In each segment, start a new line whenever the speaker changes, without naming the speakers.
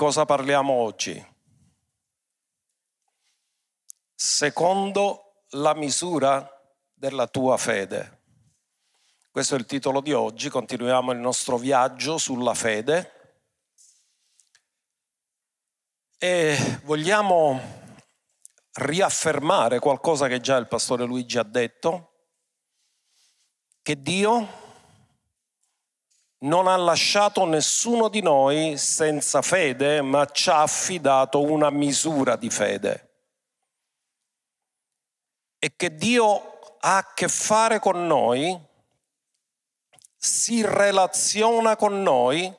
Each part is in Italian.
cosa parliamo oggi? Secondo la misura della tua fede. Questo è il titolo di oggi, continuiamo il nostro viaggio sulla fede e vogliamo riaffermare qualcosa che già il pastore Luigi ha detto, che Dio non ha lasciato nessuno di noi senza fede, ma ci ha affidato una misura di fede. E che Dio ha a che fare con noi si relaziona con noi,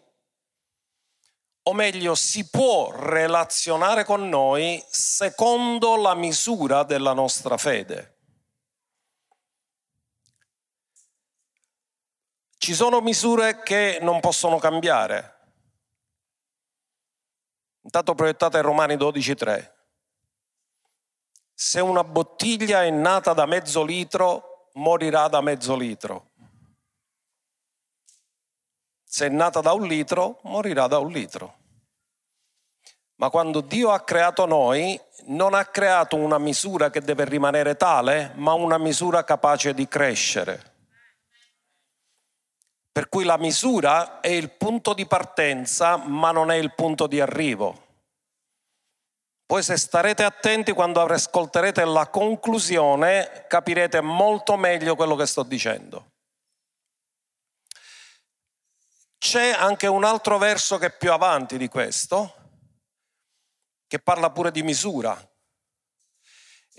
o meglio si può relazionare con noi secondo la misura della nostra fede. Ci sono misure che non possono cambiare. Intanto proiettate in Romani 12.3. Se una bottiglia è nata da mezzo litro, morirà da mezzo litro se è nata da un litro, morirà da un litro. Ma quando Dio ha creato noi, non ha creato una misura che deve rimanere tale, ma una misura capace di crescere. Per cui la misura è il punto di partenza, ma non è il punto di arrivo. Poi se starete attenti quando ascolterete la conclusione, capirete molto meglio quello che sto dicendo. C'è anche un altro verso che è più avanti di questo, che parla pure di misura.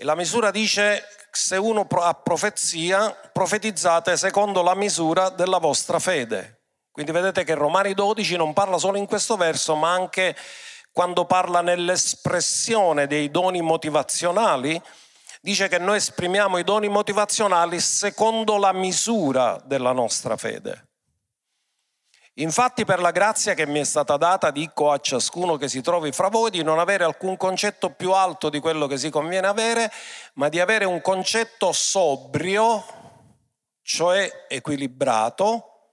E la misura dice, se uno ha profezia, profetizzate secondo la misura della vostra fede. Quindi vedete che Romani 12 non parla solo in questo verso, ma anche quando parla nell'espressione dei doni motivazionali, dice che noi esprimiamo i doni motivazionali secondo la misura della nostra fede. Infatti per la grazia che mi è stata data dico a ciascuno che si trovi fra voi di non avere alcun concetto più alto di quello che si conviene avere, ma di avere un concetto sobrio, cioè equilibrato,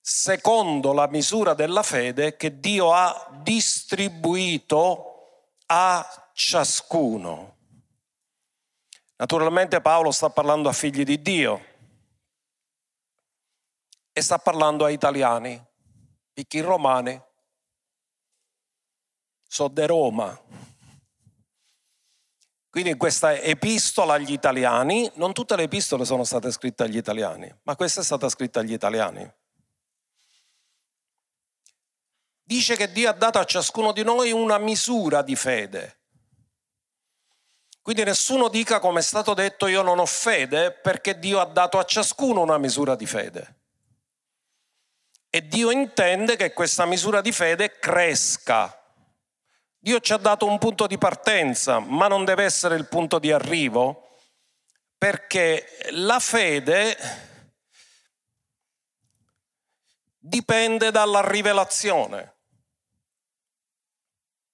secondo la misura della fede che Dio ha distribuito a ciascuno. Naturalmente Paolo sta parlando a figli di Dio e sta parlando a italiani, perché i romani sono di Roma. Quindi in questa epistola agli italiani, non tutte le epistole sono state scritte agli italiani, ma questa è stata scritta agli italiani. Dice che Dio ha dato a ciascuno di noi una misura di fede. Quindi nessuno dica come è stato detto io non ho fede perché Dio ha dato a ciascuno una misura di fede. E Dio intende che questa misura di fede cresca. Dio ci ha dato un punto di partenza, ma non deve essere il punto di arrivo, perché la fede dipende dalla rivelazione.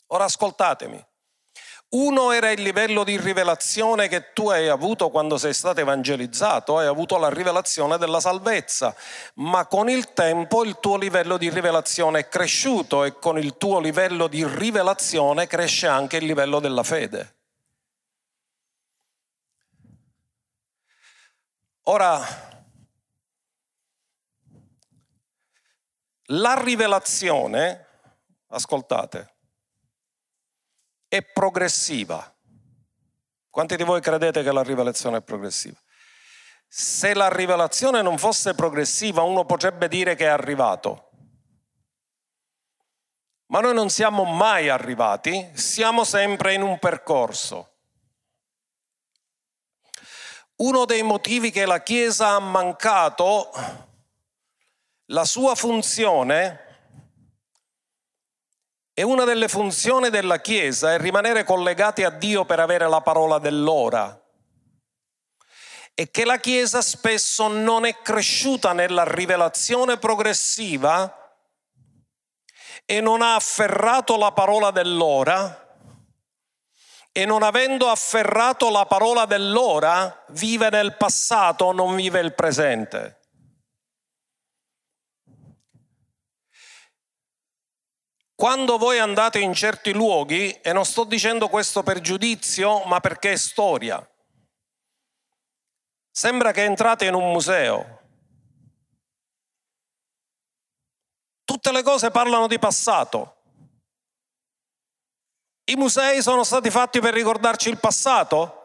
Ora ascoltatemi. Uno era il livello di rivelazione che tu hai avuto quando sei stato evangelizzato, hai avuto la rivelazione della salvezza, ma con il tempo il tuo livello di rivelazione è cresciuto e con il tuo livello di rivelazione cresce anche il livello della fede. Ora, la rivelazione, ascoltate, è progressiva. Quanti di voi credete che la rivelazione è progressiva? Se la rivelazione non fosse progressiva, uno potrebbe dire che è arrivato. Ma noi non siamo mai arrivati, siamo sempre in un percorso. Uno dei motivi che la Chiesa ha mancato la sua funzione e una delle funzioni della Chiesa è rimanere collegati a Dio per avere la parola dell'ora. E che la Chiesa spesso non è cresciuta nella rivelazione progressiva e non ha afferrato la parola dell'ora e non avendo afferrato la parola dell'ora vive nel passato, non vive il presente. Quando voi andate in certi luoghi, e non sto dicendo questo per giudizio, ma perché è storia, sembra che entrate in un museo. Tutte le cose parlano di passato. I musei sono stati fatti per ricordarci il passato,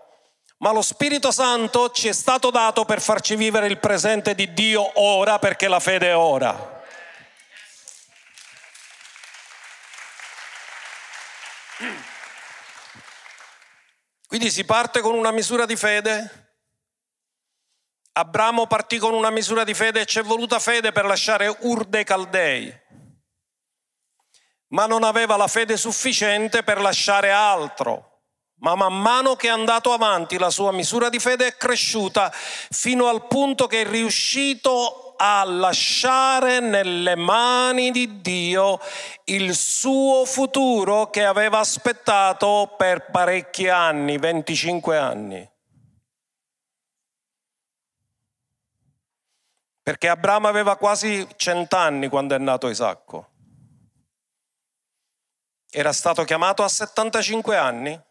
ma lo Spirito Santo ci è stato dato per farci vivere il presente di Dio ora, perché la fede è ora. Quindi si parte con una misura di fede. Abramo partì con una misura di fede e ci è voluta fede per lasciare Ur dei Caldei, ma non aveva la fede sufficiente per lasciare altro. Ma man mano che è andato avanti la sua misura di fede è cresciuta fino al punto che è riuscito a lasciare nelle mani di Dio il suo futuro che aveva aspettato per parecchi anni, 25 anni. Perché Abramo aveva quasi cent'anni quando è nato Isacco. Era stato chiamato a 75 anni.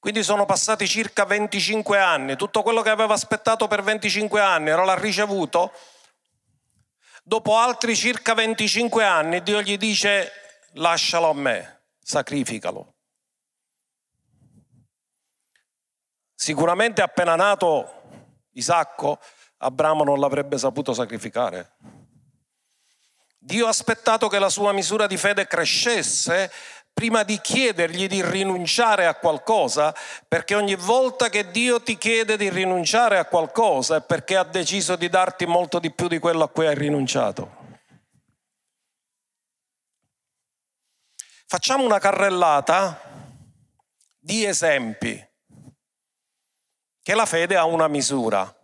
Quindi sono passati circa 25 anni, tutto quello che aveva aspettato per 25 anni era l'ha ricevuto. Dopo altri circa 25 anni Dio gli dice lascialo a me, sacrificalo. Sicuramente appena nato Isacco, Abramo non l'avrebbe saputo sacrificare. Dio ha aspettato che la sua misura di fede crescesse prima di chiedergli di rinunciare a qualcosa, perché ogni volta che Dio ti chiede di rinunciare a qualcosa è perché ha deciso di darti molto di più di quello a cui hai rinunciato. Facciamo una carrellata di esempi che la fede ha una misura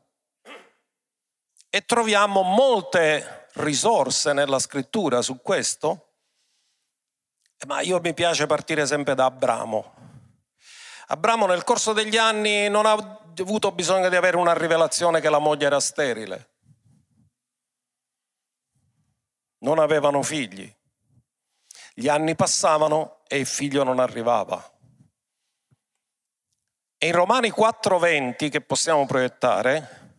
e troviamo molte risorse nella scrittura su questo ma io mi piace partire sempre da Abramo. Abramo nel corso degli anni non ha avuto bisogno di avere una rivelazione che la moglie era sterile. Non avevano figli. Gli anni passavano e il figlio non arrivava. E in Romani 4:20, che possiamo proiettare,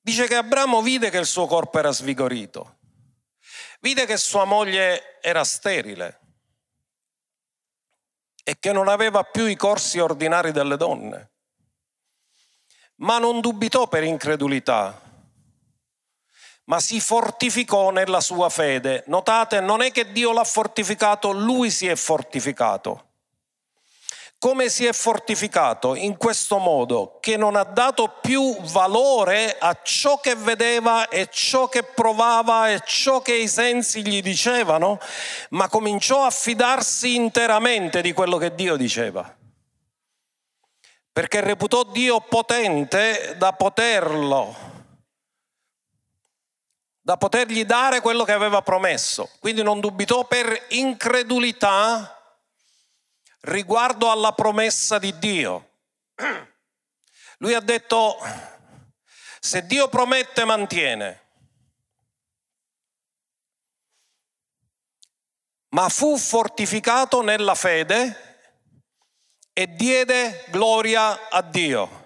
dice che Abramo vide che il suo corpo era svigorito vide che sua moglie era sterile e che non aveva più i corsi ordinari delle donne, ma non dubitò per incredulità, ma si fortificò nella sua fede. Notate, non è che Dio l'ha fortificato, lui si è fortificato. Come si è fortificato? In questo modo che non ha dato più valore a ciò che vedeva e ciò che provava e ciò che i sensi gli dicevano, ma cominciò a fidarsi interamente di quello che Dio diceva. Perché reputò Dio potente da poterlo, da potergli dare quello che aveva promesso. Quindi non dubitò per incredulità riguardo alla promessa di Dio. Lui ha detto, se Dio promette, mantiene. Ma fu fortificato nella fede e diede gloria a Dio.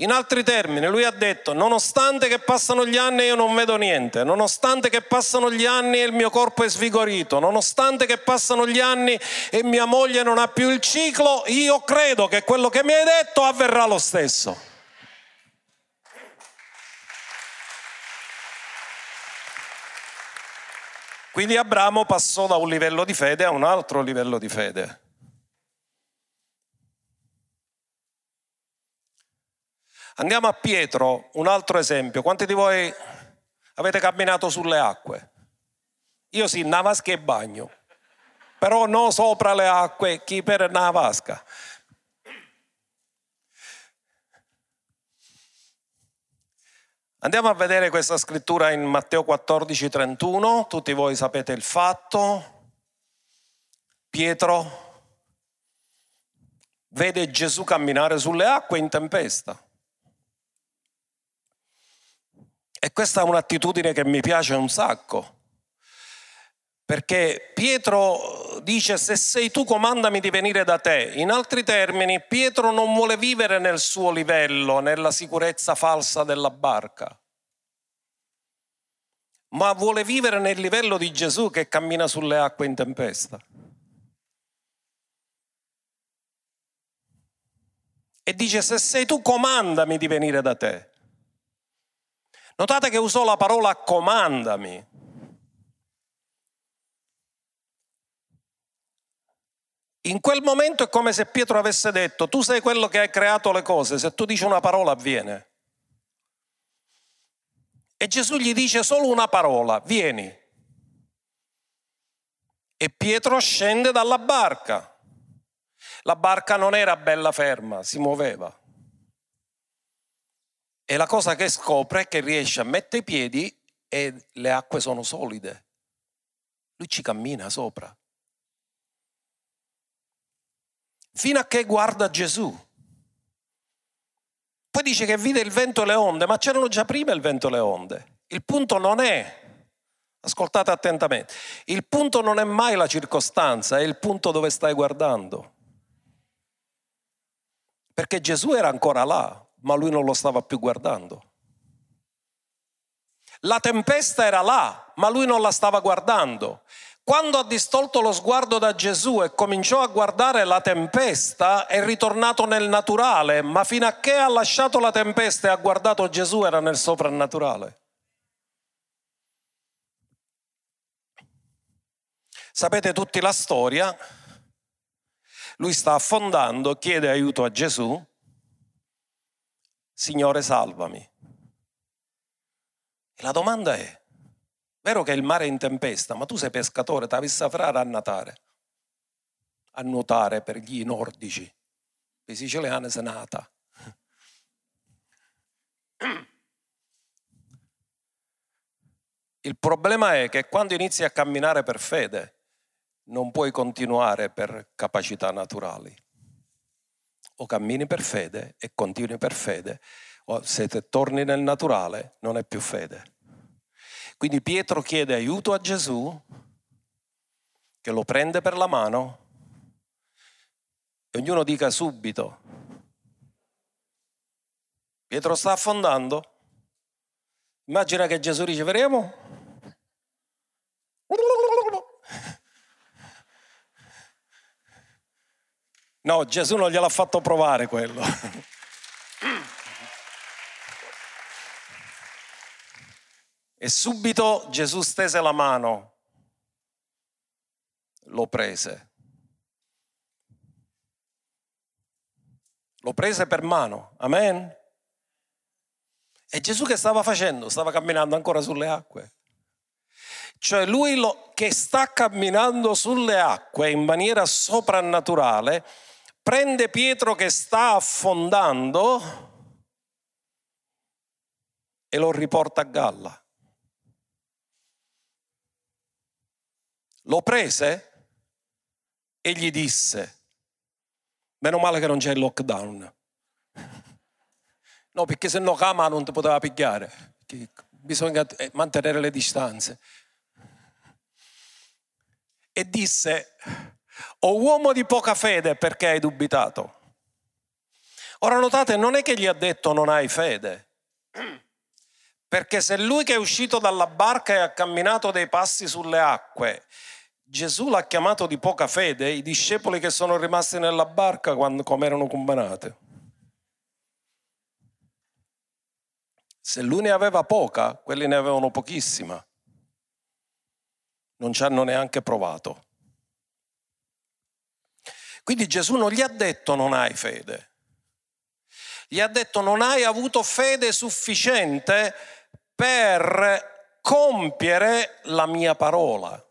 In altri termini, lui ha detto, nonostante che passano gli anni io non vedo niente, nonostante che passano gli anni e il mio corpo è svigorito, nonostante che passano gli anni e mia moglie non ha più il ciclo, io credo che quello che mi hai detto avverrà lo stesso. Quindi Abramo passò da un livello di fede a un altro livello di fede. Andiamo a Pietro, un altro esempio. Quanti di voi avete camminato sulle acque? Io sì, una vasca e bagno, però non sopra le acque, chi per una vasca. Andiamo a vedere questa scrittura in Matteo 14, 31, tutti voi sapete il fatto. Pietro vede Gesù camminare sulle acque in tempesta. E questa è un'attitudine che mi piace un sacco. Perché Pietro dice se sei tu comandami di venire da te. In altri termini, Pietro non vuole vivere nel suo livello, nella sicurezza falsa della barca, ma vuole vivere nel livello di Gesù che cammina sulle acque in tempesta. E dice se sei tu comandami di venire da te. Notate che usò la parola comandami. In quel momento è come se Pietro avesse detto, tu sei quello che hai creato le cose, se tu dici una parola avviene. E Gesù gli dice solo una parola, vieni. E Pietro scende dalla barca. La barca non era bella ferma, si muoveva. E la cosa che scopre è che riesce a mettere i piedi e le acque sono solide. Lui ci cammina sopra. fino a che guarda Gesù. Poi dice che vide il vento e le onde, ma c'erano già prima il vento e le onde. Il punto non è, ascoltate attentamente, il punto non è mai la circostanza, è il punto dove stai guardando. Perché Gesù era ancora là, ma lui non lo stava più guardando. La tempesta era là, ma lui non la stava guardando. Quando ha distolto lo sguardo da Gesù e cominciò a guardare la tempesta, è ritornato nel naturale, ma fino a che ha lasciato la tempesta e ha guardato Gesù era nel soprannaturale. Sapete tutti la storia? Lui sta affondando, chiede aiuto a Gesù, Signore salvami. E la domanda è, Vero che il mare è in tempesta, ma tu sei pescatore, ti avessi frare a nuotare, a nuotare per gli nordici. I siciliani si nata. Il problema è che quando inizi a camminare per fede, non puoi continuare per capacità naturali. O cammini per fede e continui per fede, o se torni nel naturale non è più fede. Quindi Pietro chiede aiuto a Gesù, che lo prende per la mano, e ognuno dica subito, Pietro sta affondando, immagina che Gesù dice, No, Gesù non gliel'ha fatto provare quello. E subito Gesù stese la mano, lo prese. Lo prese per mano, amen? E Gesù che stava facendo? Stava camminando ancora sulle acque. Cioè lui lo, che sta camminando sulle acque in maniera soprannaturale, prende Pietro che sta affondando e lo riporta a galla. Lo prese e gli disse, meno male che non c'è il lockdown. No, perché se no Kama non ti poteva pigliare. Bisogna eh, mantenere le distanze. E disse, o uomo di poca fede, perché hai dubitato? Ora notate, non è che gli ha detto non hai fede. Perché se lui che è uscito dalla barca e ha camminato dei passi sulle acque Gesù l'ha chiamato di poca fede i discepoli che sono rimasti nella barca quando, come erano combanate. Se lui ne aveva poca, quelli ne avevano pochissima. Non ci hanno neanche provato. Quindi Gesù non gli ha detto non hai fede. Gli ha detto non hai avuto fede sufficiente per compiere la mia parola.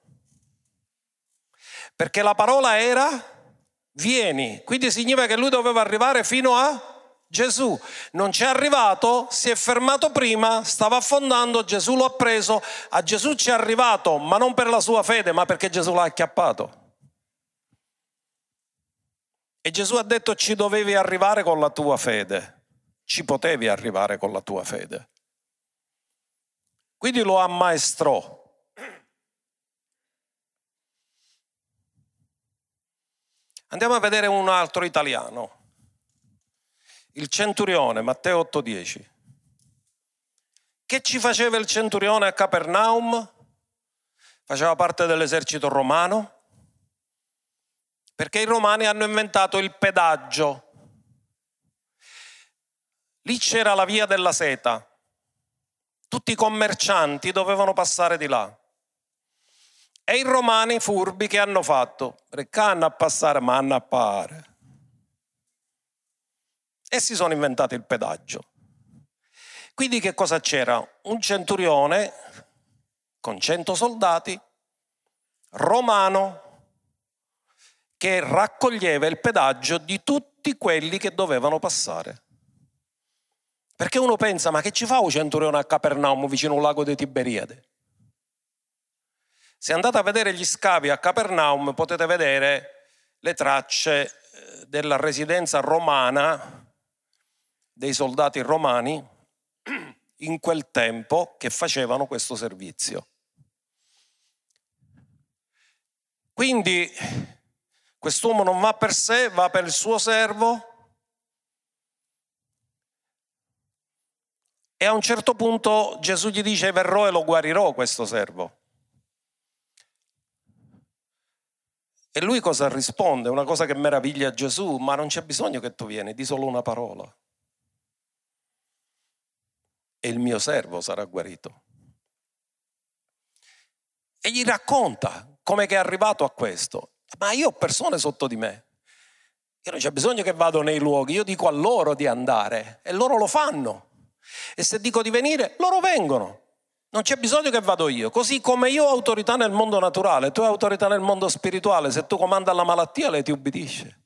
Perché la parola era vieni, quindi significa che lui doveva arrivare fino a Gesù. Non ci è arrivato, si è fermato prima, stava affondando, Gesù lo ha preso, a Gesù ci è arrivato, ma non per la sua fede, ma perché Gesù l'ha acchiappato. E Gesù ha detto ci dovevi arrivare con la tua fede, ci potevi arrivare con la tua fede. Quindi lo ammaestrò. Andiamo a vedere un altro italiano, il centurione, Matteo 8:10. Che ci faceva il centurione a Capernaum? Faceva parte dell'esercito romano? Perché i romani hanno inventato il pedaggio. Lì c'era la via della seta. Tutti i commercianti dovevano passare di là. E i romani furbi che hanno fatto? Reccanno a passare, ma hanno a pare. E si sono inventati il pedaggio. Quindi che cosa c'era? Un centurione con cento soldati, romano, che raccoglieva il pedaggio di tutti quelli che dovevano passare. Perché uno pensa, ma che ci fa un centurione a Capernaum vicino al lago di Tiberiade? Se andate a vedere gli scavi a Capernaum potete vedere le tracce eh, della residenza romana, dei soldati romani, in quel tempo che facevano questo servizio. Quindi quest'uomo non va per sé, va per il suo servo. E a un certo punto Gesù gli dice verrò e lo guarirò questo servo. E lui cosa risponde? Una cosa che meraviglia Gesù, ma non c'è bisogno che tu vieni, di solo una parola. E il mio servo sarà guarito. E gli racconta come è arrivato a questo. Ma io ho persone sotto di me. Io non c'è bisogno che vado nei luoghi, io dico a loro di andare e loro lo fanno. E se dico di venire, loro vengono. Non c'è bisogno che vado io. Così come io ho autorità nel mondo naturale, tu hai autorità nel mondo spirituale. Se tu comanda la malattia, lei ti ubbidisce.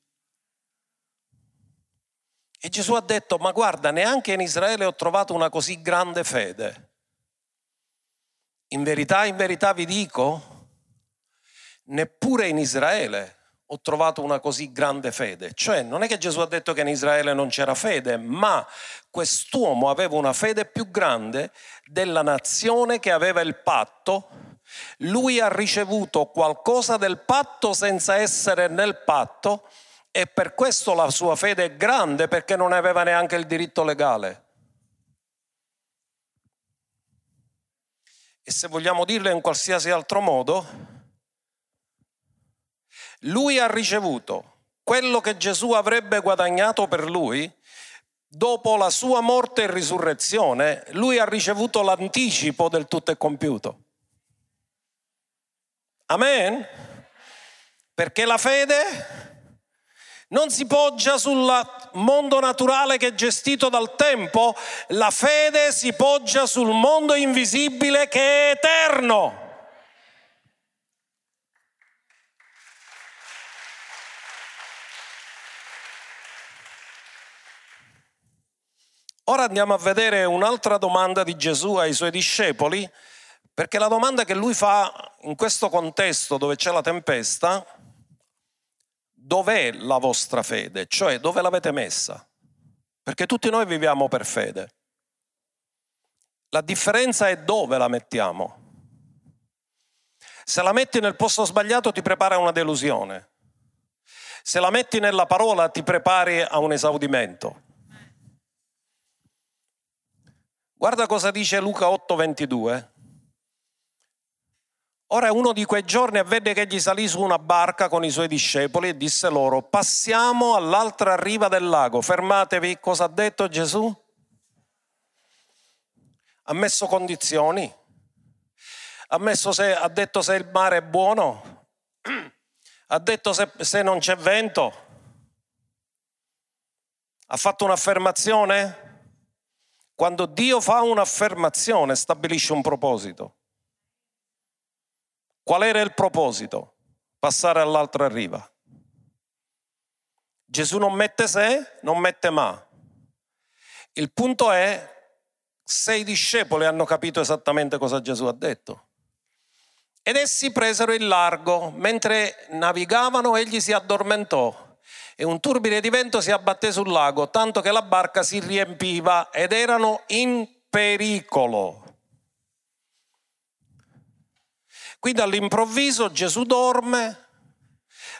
E Gesù ha detto, ma guarda, neanche in Israele ho trovato una così grande fede. In verità, in verità vi dico, neppure in Israele ho trovato una così grande fede. Cioè, non è che Gesù ha detto che in Israele non c'era fede, ma quest'uomo aveva una fede più grande della nazione che aveva il patto. Lui ha ricevuto qualcosa del patto senza essere nel patto e per questo la sua fede è grande perché non aveva neanche il diritto legale. E se vogliamo dirlo in qualsiasi altro modo, lui ha ricevuto quello che Gesù avrebbe guadagnato per lui dopo la sua morte e risurrezione, lui ha ricevuto l'anticipo del tutto è compiuto. Amen? Perché la fede non si poggia sul mondo naturale che è gestito dal tempo, la fede si poggia sul mondo invisibile che è eterno. Ora andiamo a vedere un'altra domanda di Gesù ai suoi discepoli, perché la domanda che lui fa in questo contesto dove c'è la tempesta, dov'è la vostra fede? Cioè dove l'avete messa? Perché tutti noi viviamo per fede. La differenza è dove la mettiamo. Se la metti nel posto sbagliato ti prepara una delusione. Se la metti nella parola ti prepari a un esaudimento. Guarda cosa dice Luca 8:22. Ora uno di quei giorni avvenne che egli salì su una barca con i suoi discepoli e disse loro, passiamo all'altra riva del lago, fermatevi. Cosa ha detto Gesù? Ha messo condizioni, ha, messo se, ha detto se il mare è buono, ha detto se, se non c'è vento, ha fatto un'affermazione? Quando Dio fa un'affermazione stabilisce un proposito. Qual era il proposito? Passare all'altra riva. Gesù non mette se, non mette ma. Il punto è se i discepoli hanno capito esattamente cosa Gesù ha detto. Ed essi presero il largo, mentre navigavano egli si addormentò e un turbine di vento si abbatté sul lago, tanto che la barca si riempiva ed erano in pericolo. Quindi all'improvviso Gesù dorme,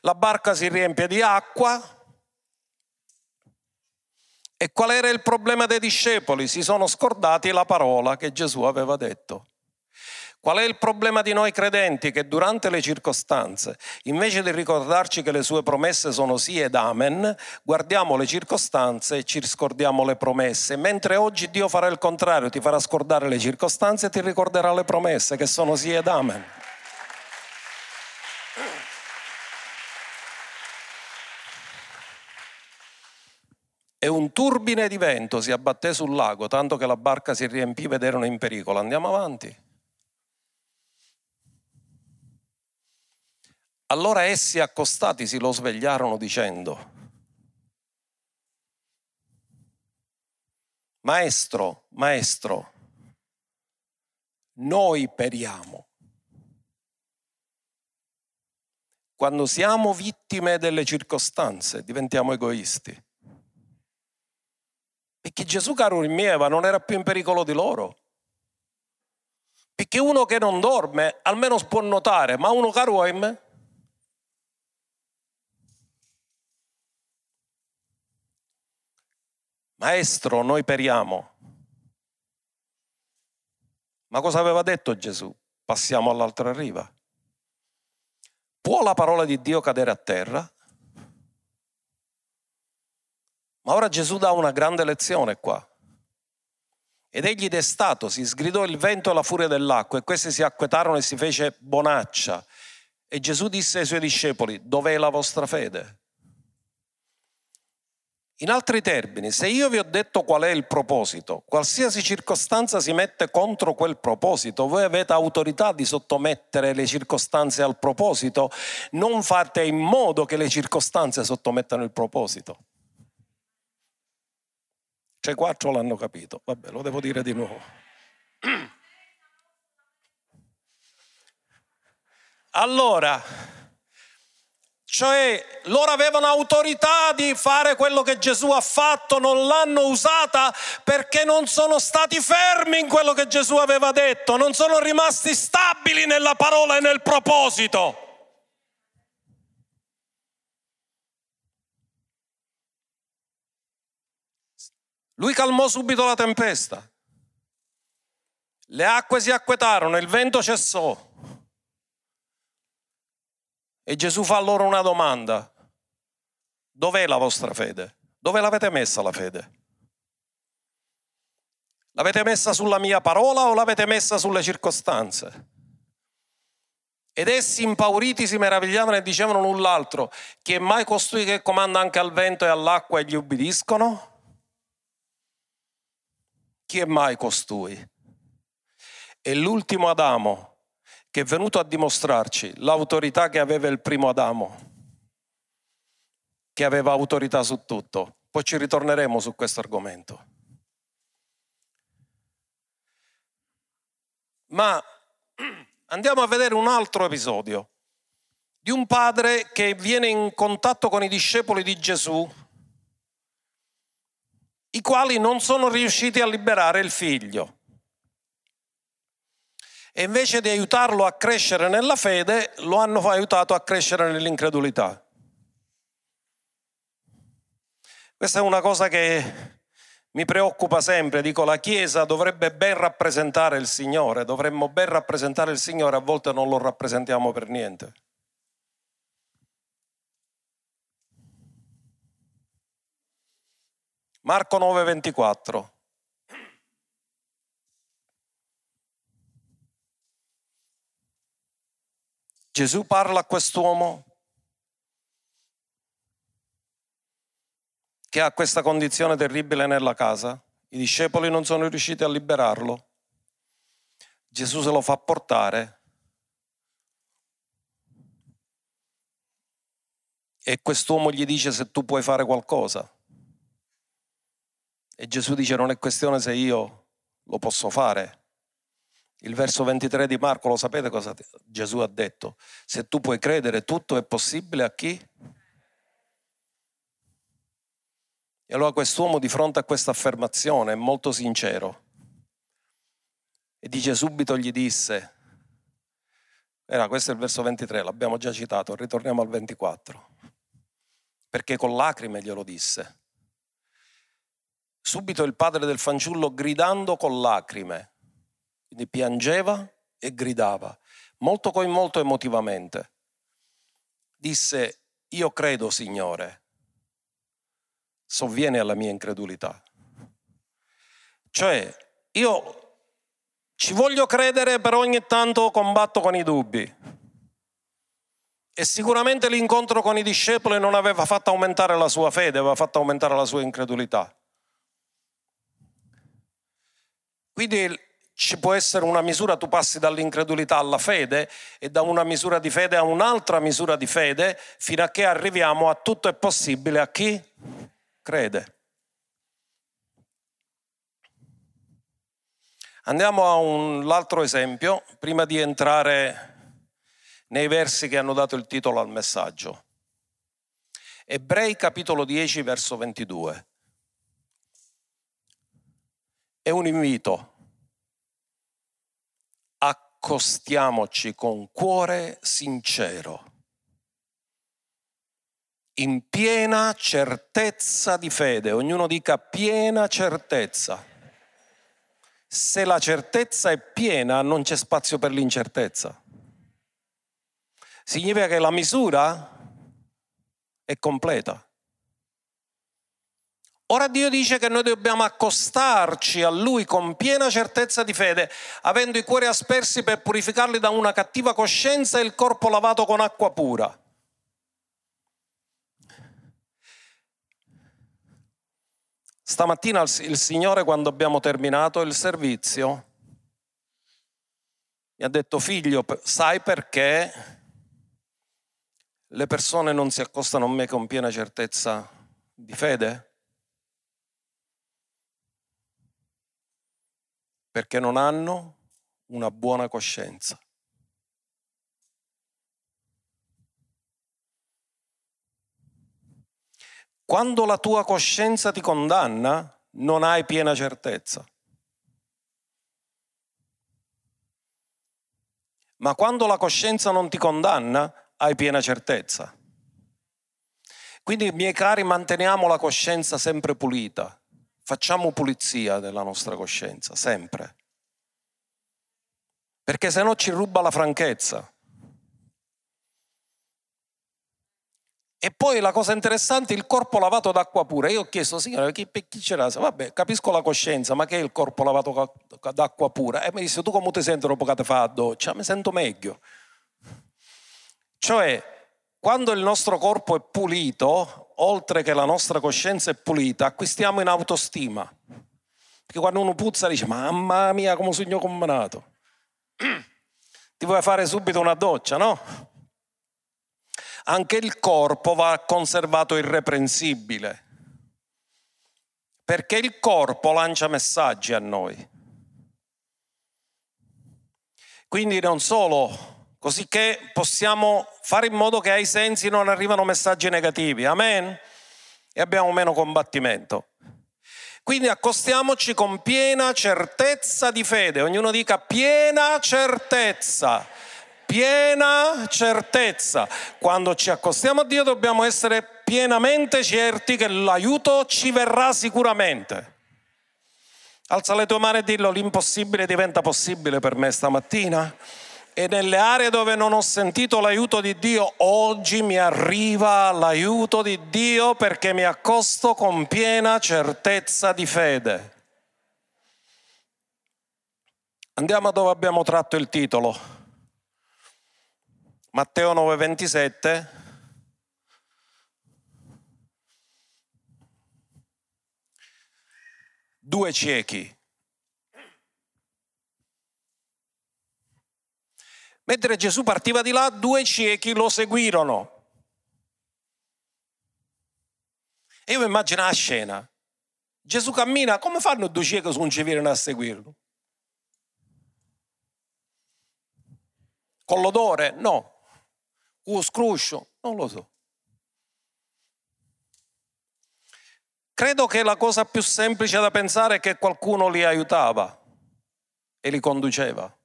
la barca si riempie di acqua. E qual era il problema dei discepoli? Si sono scordati la parola che Gesù aveva detto. Qual è il problema di noi credenti? Che durante le circostanze, invece di ricordarci che le sue promesse sono sì ed amen, guardiamo le circostanze e ci scordiamo le promesse, mentre oggi Dio farà il contrario, ti farà scordare le circostanze e ti ricorderà le promesse che sono sì ed amen. E un turbine di vento si abbatté sul lago, tanto che la barca si riempiva ed erano in pericolo. Andiamo avanti. Allora essi accostatisi lo svegliarono dicendo, Maestro, maestro, noi periamo. Quando siamo vittime delle circostanze diventiamo egoisti. Perché Gesù, caro il mio, non era più in pericolo di loro. Perché uno che non dorme almeno può notare, ma uno caro a Maestro, noi periamo. Ma cosa aveva detto Gesù? Passiamo all'altra riva. Può la parola di Dio cadere a terra? Ma ora Gesù dà una grande lezione qua. Ed egli destato si sgridò il vento e la furia dell'acqua e questi si acquetarono e si fece bonaccia. E Gesù disse ai suoi discepoli, dov'è la vostra fede? In altri termini, se io vi ho detto qual è il proposito, qualsiasi circostanza si mette contro quel proposito, voi avete autorità di sottomettere le circostanze al proposito, non fate in modo che le circostanze sottomettano il proposito. Cioè quattro l'hanno capito, vabbè, lo devo dire di nuovo. Allora, cioè loro avevano autorità di fare quello che Gesù ha fatto, non l'hanno usata perché non sono stati fermi in quello che Gesù aveva detto, non sono rimasti stabili nella parola e nel proposito. Lui calmò subito la tempesta. Le acque si acquetarono, il vento cessò. E Gesù fa loro una domanda. Dov'è la vostra fede? Dove l'avete messa la fede? L'avete messa sulla mia parola o l'avete messa sulle circostanze? Ed essi impauriti si meravigliavano e dicevano l'un l'altro, chi è mai costui che comanda anche al vento e all'acqua e gli ubbidiscono? Chi è mai costui? E l'ultimo Adamo, che è venuto a dimostrarci l'autorità che aveva il primo Adamo, che aveva autorità su tutto. Poi ci ritorneremo su questo argomento. Ma andiamo a vedere un altro episodio di un padre che viene in contatto con i discepoli di Gesù, i quali non sono riusciti a liberare il figlio e invece di aiutarlo a crescere nella fede, lo hanno aiutato a crescere nell'incredulità. Questa è una cosa che mi preoccupa sempre, dico la Chiesa dovrebbe ben rappresentare il Signore, dovremmo ben rappresentare il Signore, a volte non lo rappresentiamo per niente. Marco 9:24. Gesù parla a quest'uomo che ha questa condizione terribile nella casa. I discepoli non sono riusciti a liberarlo. Gesù se lo fa portare e quest'uomo gli dice se tu puoi fare qualcosa. E Gesù dice non è questione se io lo posso fare, il verso 23 di Marco, lo sapete cosa Gesù ha detto? Se tu puoi credere, tutto è possibile a chi? E allora quest'uomo di fronte a questa affermazione è molto sincero e dice subito, gli disse, Era, questo è il verso 23, l'abbiamo già citato, ritorniamo al 24. Perché con lacrime glielo disse. Subito il padre del fanciullo gridando con lacrime, quindi piangeva e gridava, molto coinvolto emotivamente. Disse, io credo, Signore, sovviene alla mia incredulità. Cioè, io ci voglio credere, però ogni tanto combatto con i dubbi. E sicuramente l'incontro con i discepoli non aveva fatto aumentare la sua fede, aveva fatto aumentare la sua incredulità. Quindi ci può essere una misura, tu passi dall'incredulità alla fede e da una misura di fede a un'altra misura di fede fino a che arriviamo a tutto è possibile a chi crede. Andiamo a un altro esempio prima di entrare nei versi che hanno dato il titolo al messaggio. Ebrei capitolo 10 verso 22. È un invito accostiamoci con cuore sincero, in piena certezza di fede, ognuno dica piena certezza. Se la certezza è piena non c'è spazio per l'incertezza. Significa che la misura è completa. Ora Dio dice che noi dobbiamo accostarci a Lui con piena certezza di fede, avendo i cuori aspersi per purificarli da una cattiva coscienza e il corpo lavato con acqua pura. Stamattina il Signore, quando abbiamo terminato il servizio, mi ha detto, figlio, sai perché le persone non si accostano a me con piena certezza di fede? Perché non hanno una buona coscienza. Quando la tua coscienza ti condanna, non hai piena certezza. Ma quando la coscienza non ti condanna, hai piena certezza. Quindi, miei cari, manteniamo la coscienza sempre pulita. Facciamo pulizia della nostra coscienza, sempre. Perché se no ci ruba la franchezza. E poi la cosa interessante, il corpo lavato d'acqua pura. Io ho chiesto, signore, chi, chi c'era? Vabbè, capisco la coscienza, ma che è il corpo lavato d'acqua pura? E mi disse, tu come ti senti dopo che ti fa la doccia? Mi sento meglio. Cioè, quando il nostro corpo è pulito, oltre che la nostra coscienza è pulita, acquistiamo in autostima. Perché quando uno puzza dice, mamma mia, come sogno combinato. Ti vuoi fare subito una doccia, no? Anche il corpo va conservato irreprensibile. Perché il corpo lancia messaggi a noi. Quindi non solo così che possiamo fare in modo che ai sensi non arrivano messaggi negativi. Amen? E abbiamo meno combattimento. Quindi accostiamoci con piena certezza di fede. Ognuno dica piena certezza. Piena certezza. Quando ci accostiamo a Dio dobbiamo essere pienamente certi che l'aiuto ci verrà sicuramente. Alza le tue mani e dillo l'impossibile diventa possibile per me stamattina e nelle aree dove non ho sentito l'aiuto di Dio, oggi mi arriva l'aiuto di Dio perché mi accosto con piena certezza di fede. Andiamo dove abbiamo tratto il titolo. Matteo 9:27. Due ciechi Mentre Gesù partiva di là, due ciechi lo seguirono. E io immagino la scena. Gesù cammina, come fanno due ciechi se non ci viene a seguirlo? Con l'odore? No. Con scruscio? Non lo so. Credo che la cosa più semplice da pensare è che qualcuno li aiutava e li conduceva.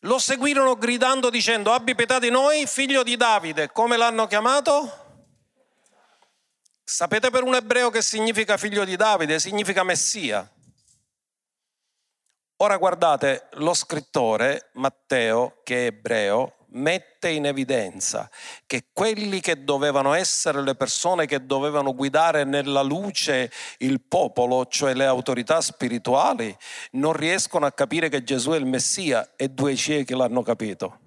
Lo seguirono gridando dicendo abbi pietà di noi, figlio di Davide. Come l'hanno chiamato? Sapete per un ebreo che significa figlio di Davide? Significa Messia. Ora guardate, lo scrittore Matteo, che è ebreo, mette in evidenza che quelli che dovevano essere le persone che dovevano guidare nella luce il popolo, cioè le autorità spirituali, non riescono a capire che Gesù è il Messia e due ciechi l'hanno capito.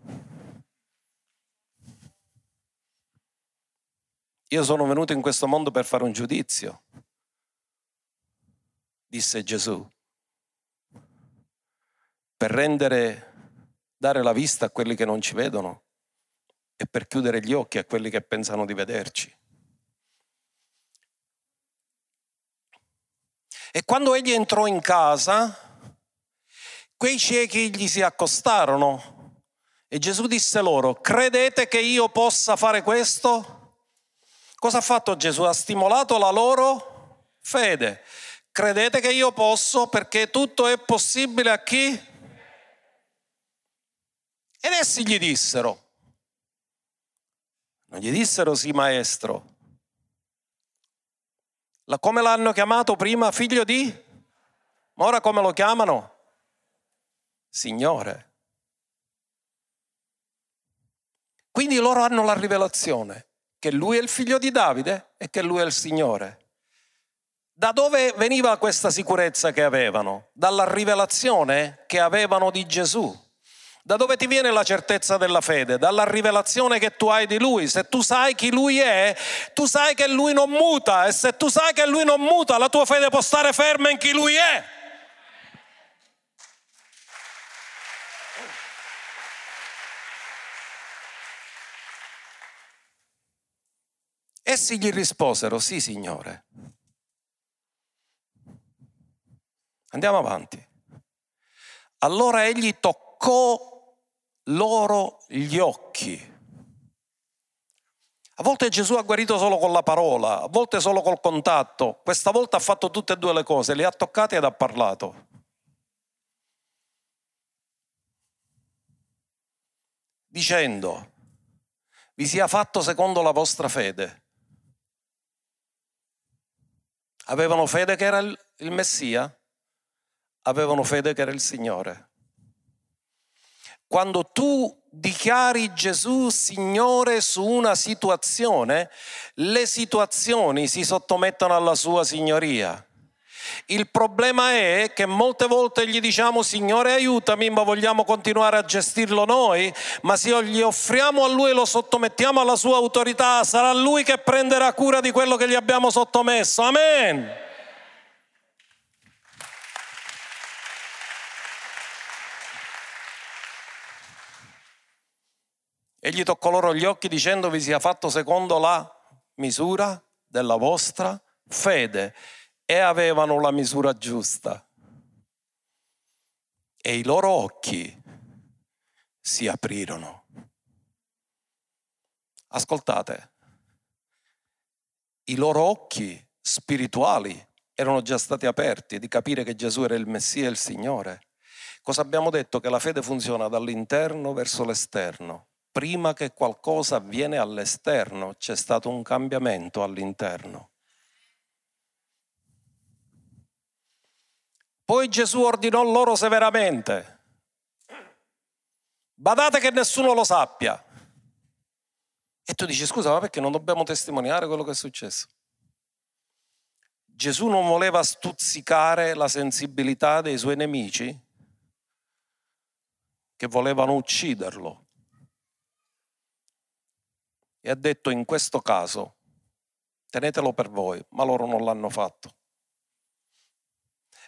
Io sono venuto in questo mondo per fare un giudizio, disse Gesù, per rendere dare la vista a quelli che non ci vedono e per chiudere gli occhi a quelli che pensano di vederci. E quando egli entrò in casa, quei ciechi gli si accostarono e Gesù disse loro, credete che io possa fare questo? Cosa ha fatto Gesù? Ha stimolato la loro fede. Credete che io posso perché tutto è possibile a chi? Ed essi gli dissero, non gli dissero sì maestro, la, come l'hanno chiamato prima figlio di? Ma ora come lo chiamano? Signore. Quindi loro hanno la rivelazione che lui è il figlio di Davide e che lui è il Signore. Da dove veniva questa sicurezza che avevano? Dalla rivelazione che avevano di Gesù. Da dove ti viene la certezza della fede? Dalla rivelazione che tu hai di Lui. Se tu sai chi Lui è, tu sai che Lui non muta e se tu sai che Lui non muta, la tua fede può stare ferma in chi Lui è. Essi gli risposero, sì Signore. Andiamo avanti. Allora egli toccò loro gli occhi. A volte Gesù ha guarito solo con la parola, a volte solo col contatto, questa volta ha fatto tutte e due le cose, li ha toccati ed ha parlato. Dicendo, vi sia fatto secondo la vostra fede. Avevano fede che era il Messia? Avevano fede che era il Signore. Quando tu dichiari Gesù Signore su una situazione, le situazioni si sottomettono alla sua signoria. Il problema è che molte volte gli diciamo Signore aiutami, ma vogliamo continuare a gestirlo noi, ma se gli offriamo a Lui e lo sottomettiamo alla sua autorità, sarà Lui che prenderà cura di quello che gli abbiamo sottomesso. Amen. Egli toccò loro gli occhi dicendo vi sia fatto secondo la misura della vostra fede. E avevano la misura giusta. E i loro occhi si aprirono. Ascoltate, i loro occhi spirituali erano già stati aperti di capire che Gesù era il Messia e il Signore. Cosa abbiamo detto? Che la fede funziona dall'interno verso l'esterno prima che qualcosa avviene all'esterno, c'è stato un cambiamento all'interno. Poi Gesù ordinò loro severamente, badate che nessuno lo sappia. E tu dici, scusa, ma perché non dobbiamo testimoniare quello che è successo? Gesù non voleva stuzzicare la sensibilità dei suoi nemici che volevano ucciderlo e ha detto in questo caso tenetelo per voi, ma loro non l'hanno fatto.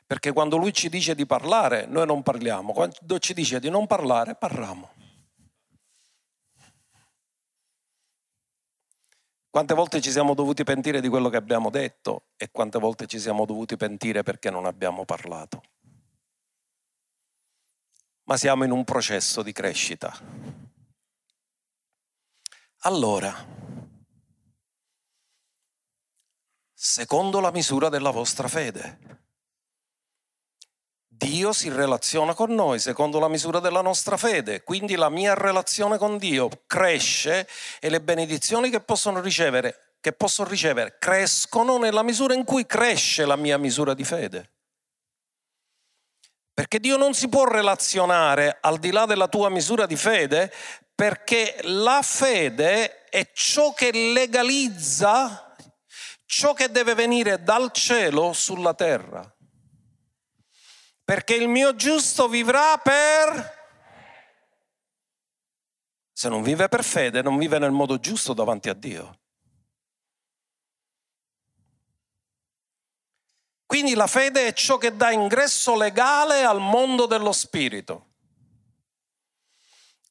Perché quando lui ci dice di parlare, noi non parliamo, quando ci dice di non parlare, parliamo. Quante volte ci siamo dovuti pentire di quello che abbiamo detto e quante volte ci siamo dovuti pentire perché non abbiamo parlato. Ma siamo in un processo di crescita. Allora, secondo la misura della vostra fede, Dio si relaziona con noi secondo la misura della nostra fede, quindi la mia relazione con Dio cresce e le benedizioni che possono ricevere, che posso ricevere crescono nella misura in cui cresce la mia misura di fede. Perché Dio non si può relazionare al di là della tua misura di fede, perché la fede è ciò che legalizza ciò che deve venire dal cielo sulla terra perché il mio giusto vivrà per... Se non vive per fede, non vive nel modo giusto davanti a Dio. Quindi la fede è ciò che dà ingresso legale al mondo dello spirito.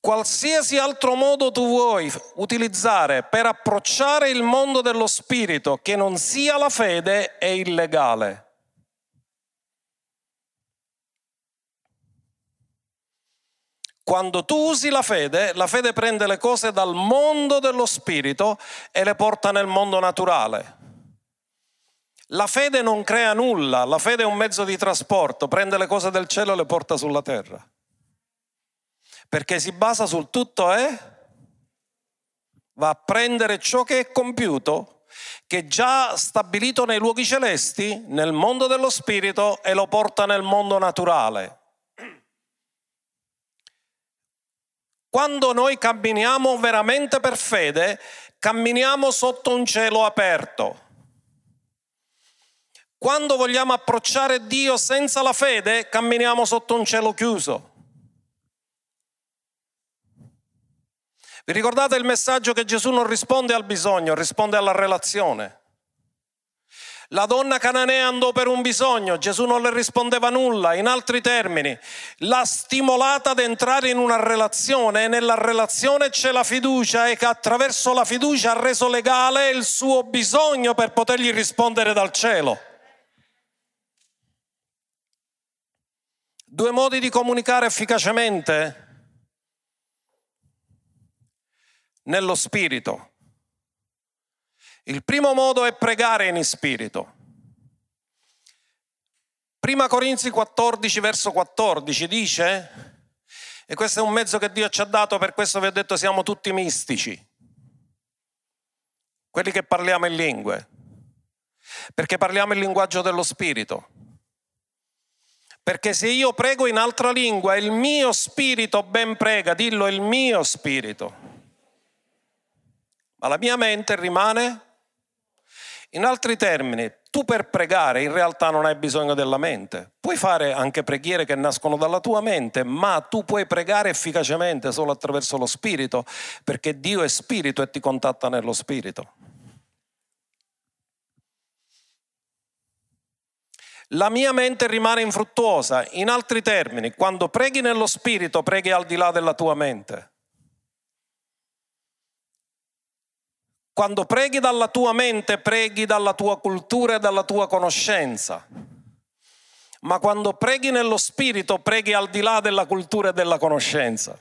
Qualsiasi altro modo tu vuoi utilizzare per approcciare il mondo dello spirito che non sia la fede è illegale. Quando tu usi la fede, la fede prende le cose dal mondo dello spirito e le porta nel mondo naturale. La fede non crea nulla, la fede è un mezzo di trasporto, prende le cose del cielo e le porta sulla terra. Perché si basa sul tutto è va a prendere ciò che è compiuto, che è già stabilito nei luoghi celesti, nel mondo dello spirito e lo porta nel mondo naturale. Quando noi camminiamo veramente per fede, camminiamo sotto un cielo aperto. Quando vogliamo approcciare Dio senza la fede, camminiamo sotto un cielo chiuso. Vi ricordate il messaggio che Gesù non risponde al bisogno, risponde alla relazione? La donna cananea andò per un bisogno, Gesù non le rispondeva nulla, in altri termini, l'ha stimolata ad entrare in una relazione e nella relazione c'è la fiducia e che attraverso la fiducia ha reso legale il suo bisogno per potergli rispondere dal cielo. Due modi di comunicare efficacemente nello spirito. Il primo modo è pregare in spirito. Prima Corinzi 14 verso 14 dice, e questo è un mezzo che Dio ci ha dato, per questo vi ho detto siamo tutti mistici, quelli che parliamo in lingue, perché parliamo il linguaggio dello spirito. Perché se io prego in altra lingua, il mio spirito ben prega, dillo il mio spirito, ma la mia mente rimane in altri termini, tu per pregare in realtà non hai bisogno della mente. Puoi fare anche preghiere che nascono dalla tua mente, ma tu puoi pregare efficacemente solo attraverso lo Spirito, perché Dio è Spirito e ti contatta nello Spirito. La mia mente rimane infruttuosa. In altri termini, quando preghi nello Spirito, preghi al di là della tua mente. Quando preghi dalla tua mente, preghi dalla tua cultura e dalla tua conoscenza. Ma quando preghi nello spirito, preghi al di là della cultura e della conoscenza.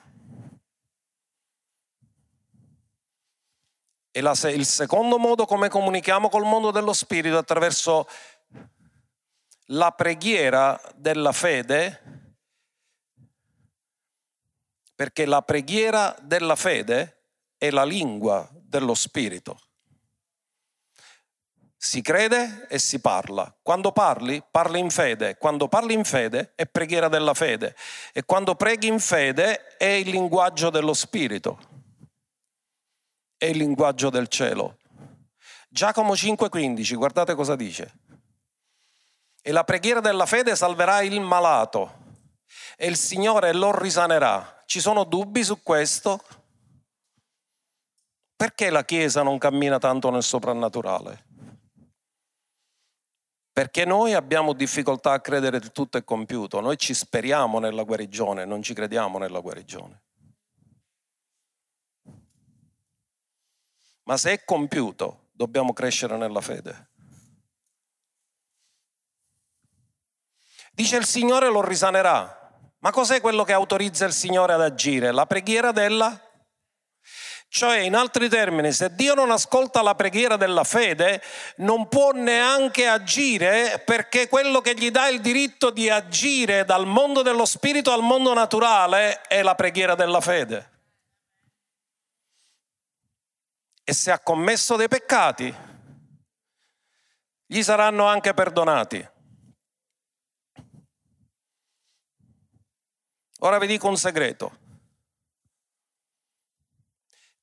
E la, il secondo modo come comunichiamo col mondo dello spirito è attraverso la preghiera della fede, perché la preghiera della fede è la lingua dello Spirito. Si crede e si parla. Quando parli, parli in fede. Quando parli in fede è preghiera della fede. E quando preghi in fede è il linguaggio dello Spirito. È il linguaggio del cielo. Giacomo 5,15, guardate cosa dice. E la preghiera della fede salverà il malato e il Signore lo risanerà. Ci sono dubbi su questo? Perché la Chiesa non cammina tanto nel soprannaturale? Perché noi abbiamo difficoltà a credere che tutto è compiuto, noi ci speriamo nella guarigione, non ci crediamo nella guarigione. Ma se è compiuto, dobbiamo crescere nella fede. Dice il Signore lo risanerà. Ma cos'è quello che autorizza il Signore ad agire? La preghiera della Cioè, in altri termini, se Dio non ascolta la preghiera della fede, non può neanche agire perché quello che gli dà il diritto di agire dal mondo dello spirito al mondo naturale è la preghiera della fede. E se ha commesso dei peccati, gli saranno anche perdonati. Ora vi dico un segreto.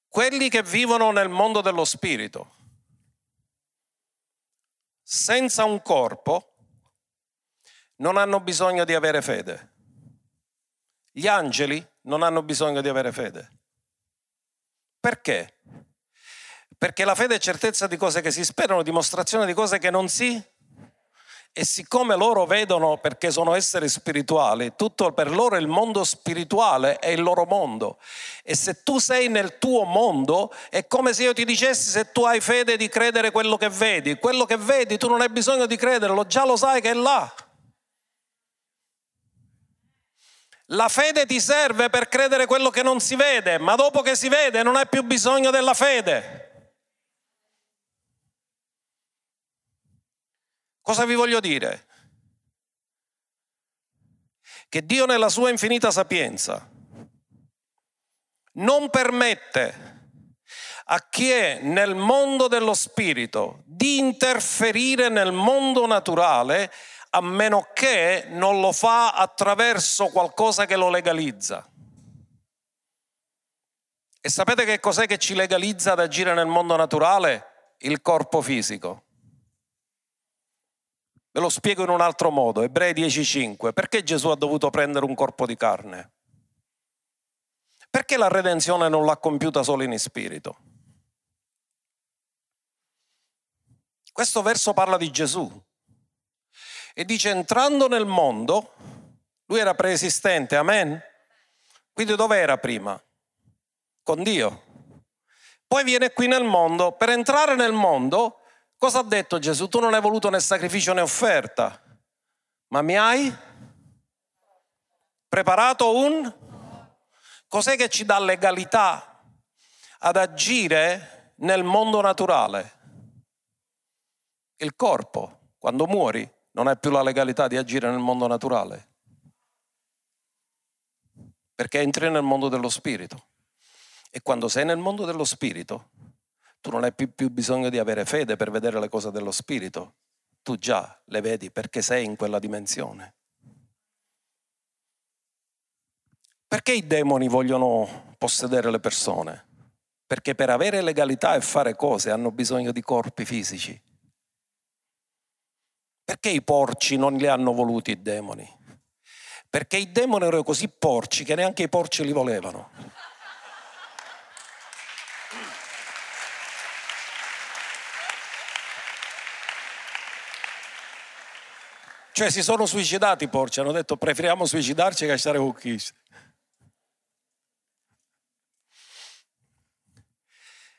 Quelli che vivono nel mondo dello spirito, senza un corpo, non hanno bisogno di avere fede. Gli angeli non hanno bisogno di avere fede. Perché? Perché la fede è certezza di cose che si sperano, dimostrazione di cose che non si e siccome loro vedono, perché sono esseri spirituali, tutto per loro il mondo spirituale è il loro mondo. E se tu sei nel tuo mondo, è come se io ti dicessi se tu hai fede di credere quello che vedi. Quello che vedi tu non hai bisogno di crederlo, già lo sai che è là. La fede ti serve per credere quello che non si vede, ma dopo che si vede non hai più bisogno della fede. Cosa vi voglio dire? Che Dio nella sua infinita sapienza non permette a chi è nel mondo dello spirito di interferire nel mondo naturale a meno che non lo fa attraverso qualcosa che lo legalizza. E sapete che cos'è che ci legalizza ad agire nel mondo naturale? Il corpo fisico. Ve lo spiego in un altro modo, Ebrei 10:5. Perché Gesù ha dovuto prendere un corpo di carne? Perché la redenzione non l'ha compiuta solo in spirito? Questo verso parla di Gesù e dice entrando nel mondo, lui era preesistente, amen? Quindi dove era prima? Con Dio. Poi viene qui nel mondo, per entrare nel mondo Cosa ha detto Gesù? Tu non hai voluto né sacrificio né offerta, ma mi hai preparato un... Cos'è che ci dà legalità ad agire nel mondo naturale? Il corpo, quando muori, non hai più la legalità di agire nel mondo naturale, perché entri nel mondo dello spirito. E quando sei nel mondo dello spirito, tu non hai più, bisogno di avere fede per vedere le cose dello Spirito. Tu già le vedi perché sei in quella dimensione. Perché i demoni vogliono possedere le persone? Perché per avere legalità e fare cose hanno bisogno di corpi fisici. Perché i porci non li hanno voluti i demoni? Perché i demoni erano così porci che neanche i porci li volevano. Cioè si sono suicidati i porci, hanno detto preferiamo suicidarci che stare con Cristo.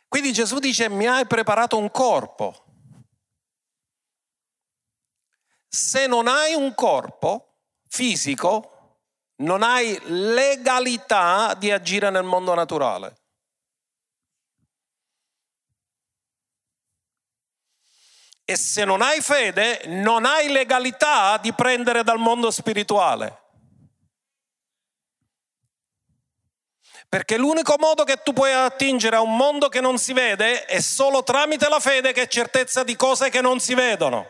Quindi Gesù dice mi hai preparato un corpo. Se non hai un corpo fisico, non hai legalità di agire nel mondo naturale. E se non hai fede, non hai legalità di prendere dal mondo spirituale. Perché l'unico modo che tu puoi attingere a un mondo che non si vede è solo tramite la fede che è certezza di cose che non si vedono.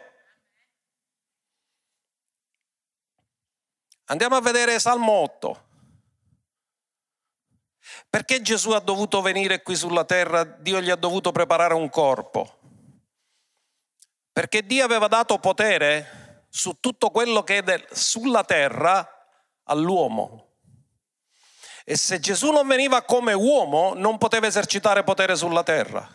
Andiamo a vedere Salmo 8. Perché Gesù ha dovuto venire qui sulla terra? Dio gli ha dovuto preparare un corpo. Perché Dio aveva dato potere su tutto quello che è del, sulla terra all'uomo. E se Gesù non veniva come uomo, non poteva esercitare potere sulla terra.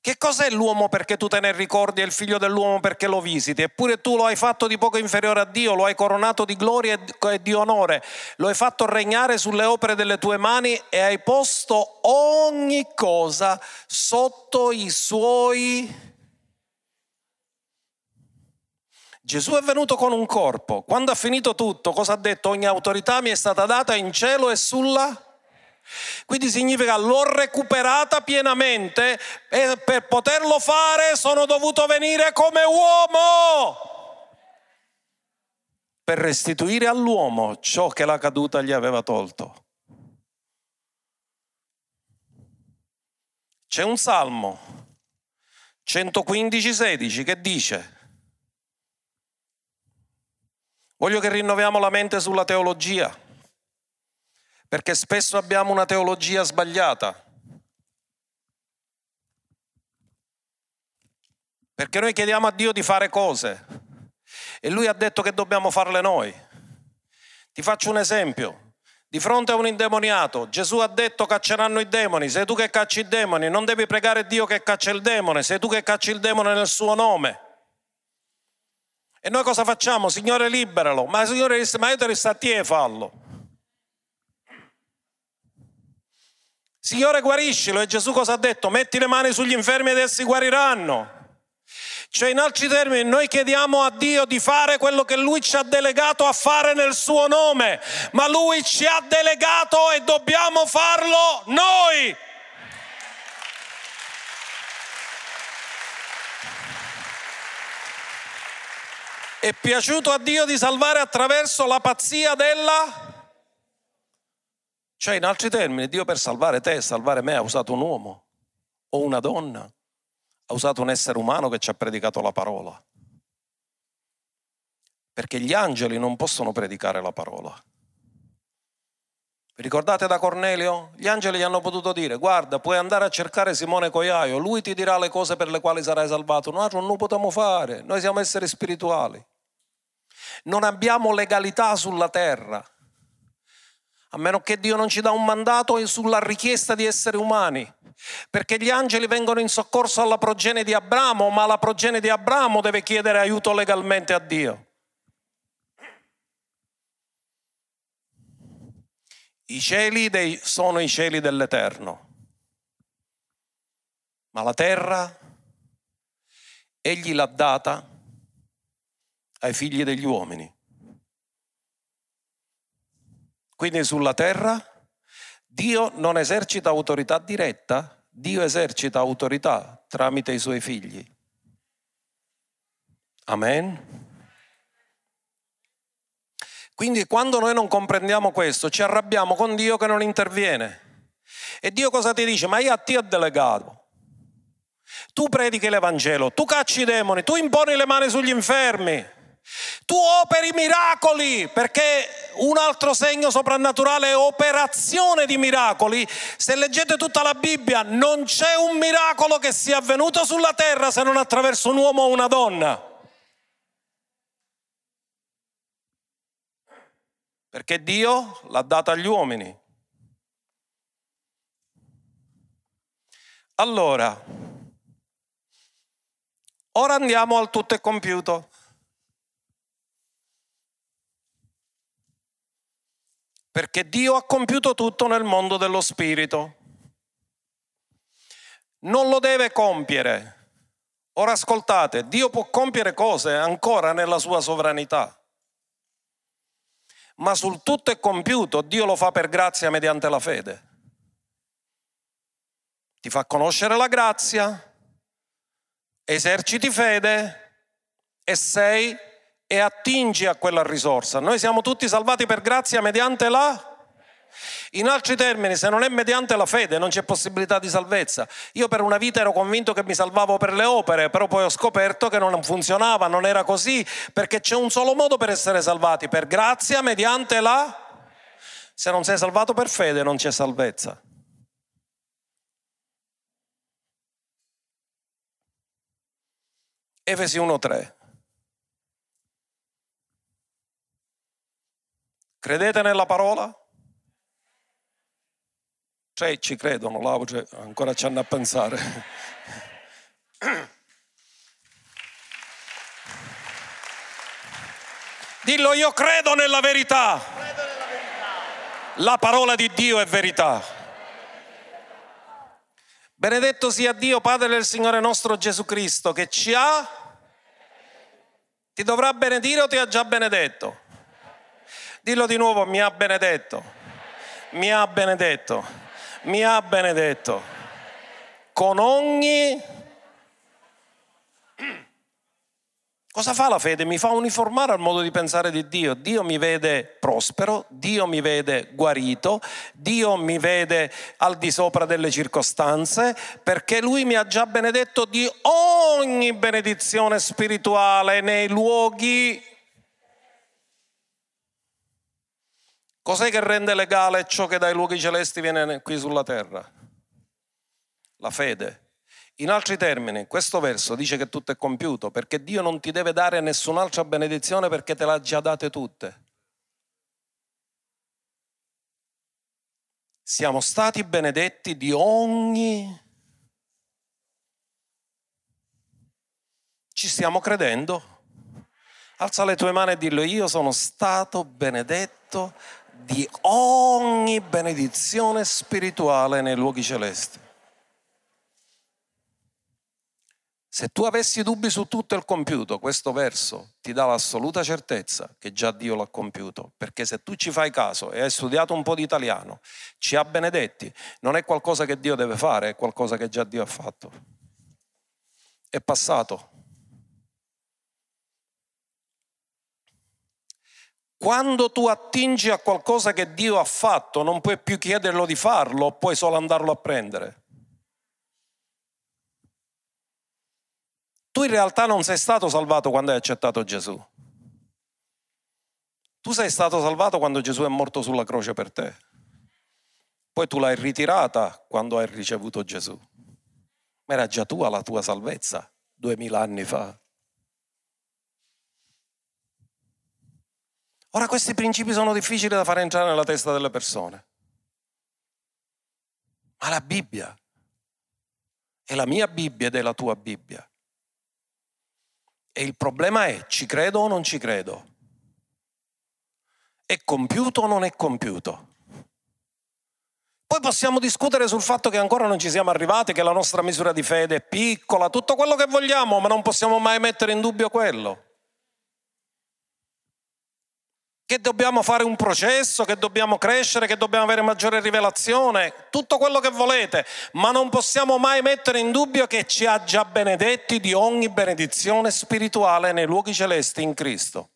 Che cos'è l'uomo perché tu te ne ricordi e il figlio dell'uomo perché lo visiti? Eppure tu lo hai fatto di poco inferiore a Dio, lo hai coronato di gloria e di onore, lo hai fatto regnare sulle opere delle tue mani e hai posto ogni cosa sotto i suoi Gesù è venuto con un corpo. Quando ha finito tutto, cosa ha detto? Ogni autorità mi è stata data in cielo e sulla Quindi significa l'ho recuperata pienamente e per poterlo fare sono dovuto venire come uomo per restituire all'uomo ciò che la caduta gli aveva tolto. C'è un salmo 115-16 che dice Voglio che rinnoviamo la mente sulla teologia, perché spesso abbiamo una teologia sbagliata. Perché noi chiediamo a Dio di fare cose e Lui ha detto che dobbiamo farle noi. Ti faccio un esempio. Di fronte a un indemoniato, Gesù ha detto cacceranno i demoni, sei tu che cacci i demoni, non devi pregare Dio che caccia il demone, sei tu che cacci il demone nel suo nome. E noi cosa facciamo? Signore liberalo. Ma Signore ma io te sto a te e fallo. Signore guariscilo. E Gesù cosa ha detto? Metti le mani sugli infermi ed essi guariranno. Cioè in altri termini noi chiediamo a Dio di fare quello che Lui ci ha delegato a fare nel suo nome, ma Lui ci ha delegato e dobbiamo farlo noi. È piaciuto a Dio di salvare attraverso la pazzia della... Cioè, in altri termini, Dio per salvare te e salvare me ha usato un uomo o una donna, ha usato un essere umano che ci ha predicato la parola. Perché gli angeli non possono predicare la parola. Vi ricordate da Cornelio? Gli angeli gli hanno potuto dire, guarda, puoi andare a cercare Simone Coiaio, lui ti dirà le cose per le quali sarai salvato. Noi non lo potremo fare, noi siamo esseri spirituali. Non abbiamo legalità sulla terra, a meno che Dio non ci dà un mandato sulla richiesta di esseri umani, perché gli angeli vengono in soccorso alla progenie di Abramo, ma la progenie di Abramo deve chiedere aiuto legalmente a Dio. I cieli dei, sono i cieli dell'Eterno, ma la terra egli l'ha data ai figli degli uomini. Quindi sulla terra Dio non esercita autorità diretta, Dio esercita autorità tramite i suoi figli. Amen. Quindi quando noi non comprendiamo questo, ci arrabbiamo con Dio che non interviene. E Dio cosa ti dice? Ma io a te ho delegato. Tu predichi l'Evangelo, tu cacci i demoni, tu imponi le mani sugli infermi. Tu operi miracoli, perché un altro segno soprannaturale è operazione di miracoli. Se leggete tutta la Bibbia, non c'è un miracolo che sia avvenuto sulla terra se non attraverso un uomo o una donna. Perché Dio l'ha data agli uomini. Allora, ora andiamo al tutto è compiuto. Perché Dio ha compiuto tutto nel mondo dello spirito. Non lo deve compiere. Ora ascoltate, Dio può compiere cose ancora nella sua sovranità, ma sul tutto è compiuto Dio lo fa per grazia mediante la fede. Ti fa conoscere la grazia, eserciti fede e sei e attingi a quella risorsa. Noi siamo tutti salvati per grazia mediante la... In altri termini, se non è mediante la fede non c'è possibilità di salvezza. Io per una vita ero convinto che mi salvavo per le opere, però poi ho scoperto che non funzionava, non era così, perché c'è un solo modo per essere salvati, per grazia mediante la... Se non sei salvato per fede non c'è salvezza. Efesi 1.3 Credete nella parola? Cioè ci credono, là, cioè, ancora ci hanno a pensare. Dillo, io credo nella verità. La parola di Dio è verità. Benedetto sia Dio, Padre del Signore nostro Gesù Cristo, che ci ha... Ti dovrà benedire o ti ha già benedetto? Dillo di nuovo, mi ha benedetto. mi ha benedetto, mi ha benedetto con ogni Cosa fa la fede? Mi fa uniformare al modo di pensare di Dio. Dio mi vede prospero, Dio mi vede guarito, Dio mi vede al di sopra delle circostanze, perché Lui mi ha già benedetto di ogni benedizione spirituale nei luoghi. Cos'è che rende legale ciò che dai luoghi celesti viene qui sulla terra? La fede. In altri termini, questo verso dice che tutto è compiuto perché Dio non ti deve dare nessun'altra benedizione perché te l'ha già date tutte. Siamo stati benedetti di ogni... Ci stiamo credendo? Alza le tue mani e dillo, io sono stato benedetto di ogni benedizione spirituale nei luoghi celesti. Se tu avessi dubbi su tutto il compiuto, questo verso ti dà l'assoluta certezza che già Dio l'ha compiuto, perché se tu ci fai caso e hai studiato un po' di italiano, ci ha benedetti, non è qualcosa che Dio deve fare, è qualcosa che già Dio ha fatto. È passato. Quando tu attingi a qualcosa che Dio ha fatto, non puoi più chiederlo di farlo, puoi solo andarlo a prendere. Tu in realtà non sei stato salvato quando hai accettato Gesù. Tu sei stato salvato quando Gesù è morto sulla croce per te. Poi tu l'hai ritirata quando hai ricevuto Gesù. Ma era già tua la tua salvezza duemila anni fa. Ora questi principi sono difficili da fare entrare nella testa delle persone. Ma la Bibbia è la mia Bibbia ed è la tua Bibbia. E il problema è, ci credo o non ci credo? È compiuto o non è compiuto? Poi possiamo discutere sul fatto che ancora non ci siamo arrivati, che la nostra misura di fede è piccola, tutto quello che vogliamo, ma non possiamo mai mettere in dubbio quello che dobbiamo fare un processo, che dobbiamo crescere, che dobbiamo avere maggiore rivelazione, tutto quello che volete, ma non possiamo mai mettere in dubbio che ci ha già benedetti di ogni benedizione spirituale nei luoghi celesti in Cristo.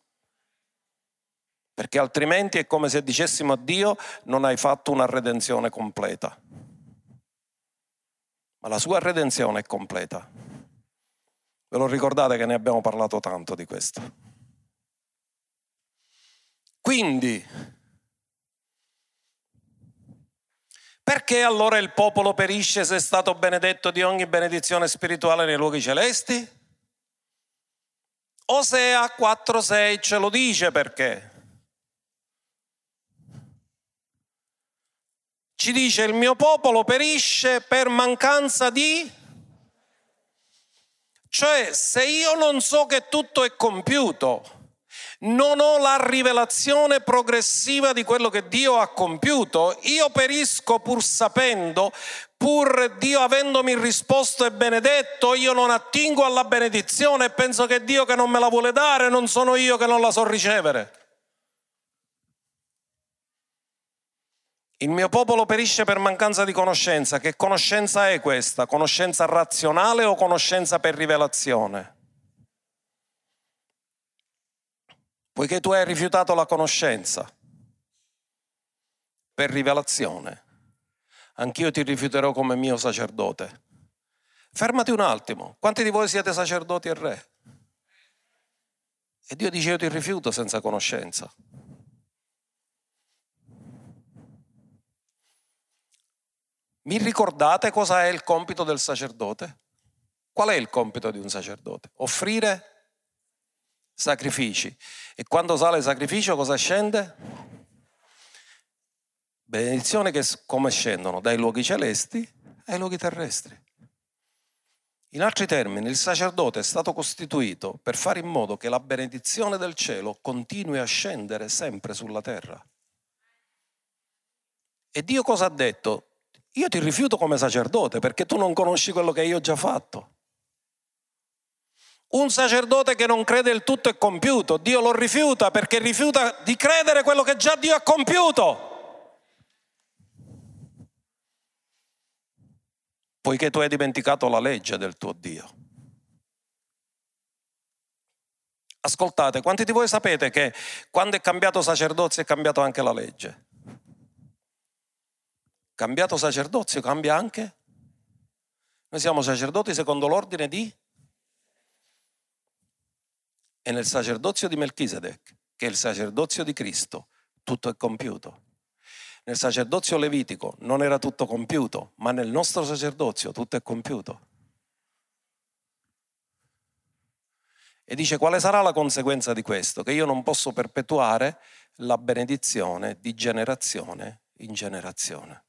Perché altrimenti è come se dicessimo a Dio non hai fatto una redenzione completa. Ma la sua redenzione è completa. Ve lo ricordate che ne abbiamo parlato tanto di questo? Quindi, perché allora il popolo perisce se è stato benedetto di ogni benedizione spirituale nei luoghi celesti? Osea 4:6 ce lo dice perché. Ci dice il mio popolo perisce per mancanza di... Cioè se io non so che tutto è compiuto, non ho la rivelazione progressiva di quello che Dio ha compiuto, io perisco pur sapendo, pur Dio avendomi risposto e benedetto, io non attingo alla benedizione e penso che Dio che non me la vuole dare, non sono io che non la so ricevere. Il mio popolo perisce per mancanza di conoscenza. Che conoscenza è questa? Conoscenza razionale o conoscenza per rivelazione? Poiché tu hai rifiutato la conoscenza per rivelazione, anch'io ti rifiuterò come mio sacerdote. Fermati un attimo, quanti di voi siete sacerdoti e re? E Dio dice io ti rifiuto senza conoscenza. Mi ricordate cosa è il compito del sacerdote? Qual è il compito di un sacerdote? Offrire sacrifici. E quando sale il sacrificio cosa scende? Benedizioni che come scendono dai luoghi celesti ai luoghi terrestri. In altri termini, il sacerdote è stato costituito per fare in modo che la benedizione del cielo continui a scendere sempre sulla terra. E Dio cosa ha detto? Io ti rifiuto come sacerdote perché tu non conosci quello che io ho già fatto. Un sacerdote che non crede il tutto è compiuto, Dio lo rifiuta perché rifiuta di credere quello che già Dio ha compiuto. Poiché tu hai dimenticato la legge del tuo Dio. Ascoltate, quanti di voi sapete che quando è cambiato sacerdozio è cambiata anche la legge? Cambiato sacerdozio cambia anche? Noi siamo sacerdoti secondo l'ordine di e nel sacerdozio di Melchisedec, che è il sacerdozio di Cristo, tutto è compiuto. Nel sacerdozio levitico non era tutto compiuto, ma nel nostro sacerdozio tutto è compiuto. E dice quale sarà la conseguenza di questo? Che io non posso perpetuare la benedizione di generazione in generazione.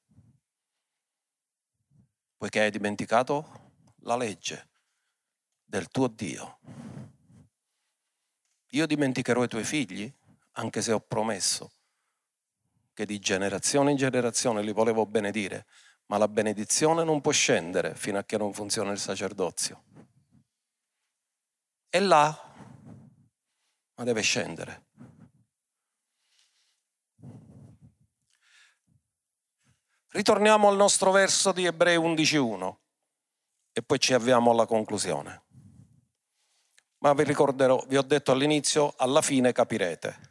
Poiché hai dimenticato la legge del tuo Dio. Io dimenticherò i tuoi figli, anche se ho promesso che di generazione in generazione li volevo benedire, ma la benedizione non può scendere fino a che non funziona il sacerdozio. È là, ma deve scendere. Ritorniamo al nostro verso di Ebrei 11.1 e poi ci avviamo alla conclusione. Ma vi ricorderò, vi ho detto all'inizio, alla fine capirete.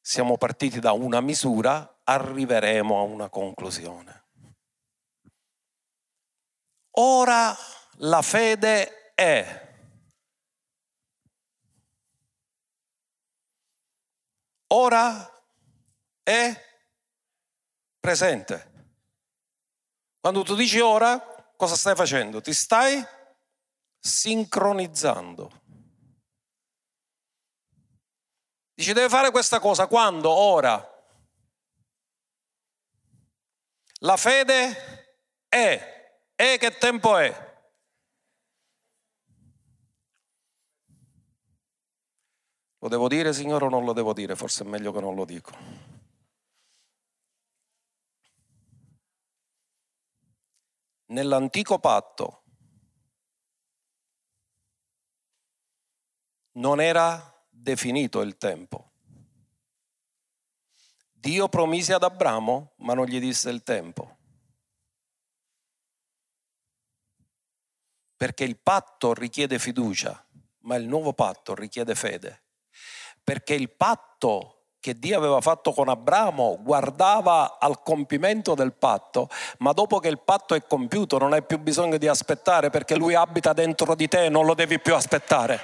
Siamo partiti da una misura, arriveremo a una conclusione. Ora la fede è ora è presente. Quando tu dici ora, cosa stai facendo? Ti stai sincronizzando. Dici deve fare questa cosa quando? Ora. La fede è. E che tempo è? Lo devo dire, Signore, o non lo devo dire? Forse è meglio che non lo dico. Nell'antico patto non era definito il tempo. Dio promise ad Abramo, ma non gli disse il tempo. Perché il patto richiede fiducia, ma il nuovo patto richiede fede perché il patto che Dio aveva fatto con Abramo guardava al compimento del patto, ma dopo che il patto è compiuto non hai più bisogno di aspettare perché lui abita dentro di te non lo devi più aspettare.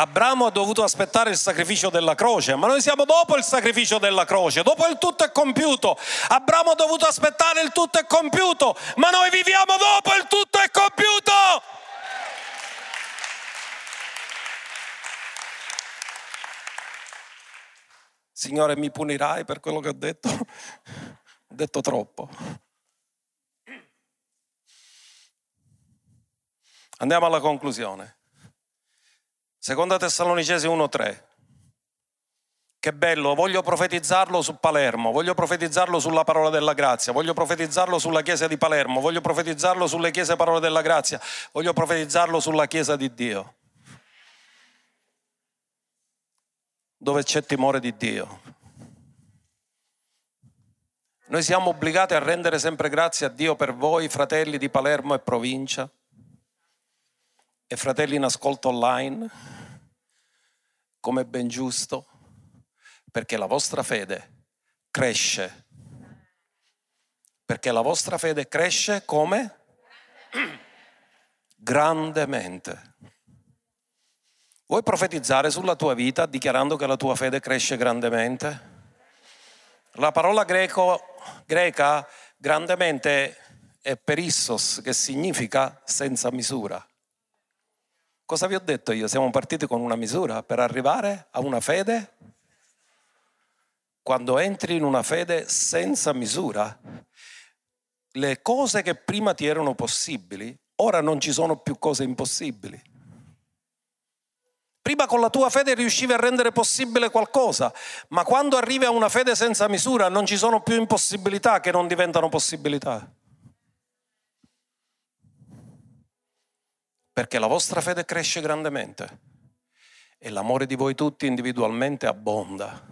Abramo ha dovuto aspettare il sacrificio della croce, ma noi siamo dopo il sacrificio della croce, dopo il tutto è compiuto. Abramo ha dovuto aspettare il tutto è compiuto, ma noi viviamo dopo il tutto è compiuto. Signore, mi punirai per quello che ho detto? Ho detto troppo. Andiamo alla conclusione. Seconda Tessalonicesi 1.3. Che bello, voglio profetizzarlo su Palermo, voglio profetizzarlo sulla parola della grazia, voglio profetizzarlo sulla chiesa di Palermo, voglio profetizzarlo sulle chiese parole della grazia, voglio profetizzarlo sulla chiesa di Dio. Dove c'è timore di Dio. Noi siamo obbligati a rendere sempre grazie a Dio per voi, fratelli di Palermo e provincia e fratelli in ascolto online, come ben giusto, perché la vostra fede cresce. Perché la vostra fede cresce come? Grandemente. Vuoi profetizzare sulla tua vita dichiarando che la tua fede cresce grandemente? La parola greco, greca grandemente è perissos, che significa senza misura. Cosa vi ho detto io? Siamo partiti con una misura per arrivare a una fede. Quando entri in una fede senza misura, le cose che prima ti erano possibili, ora non ci sono più cose impossibili. Prima con la tua fede riuscivi a rendere possibile qualcosa, ma quando arrivi a una fede senza misura non ci sono più impossibilità che non diventano possibilità. Perché la vostra fede cresce grandemente e l'amore di voi tutti individualmente abbonda.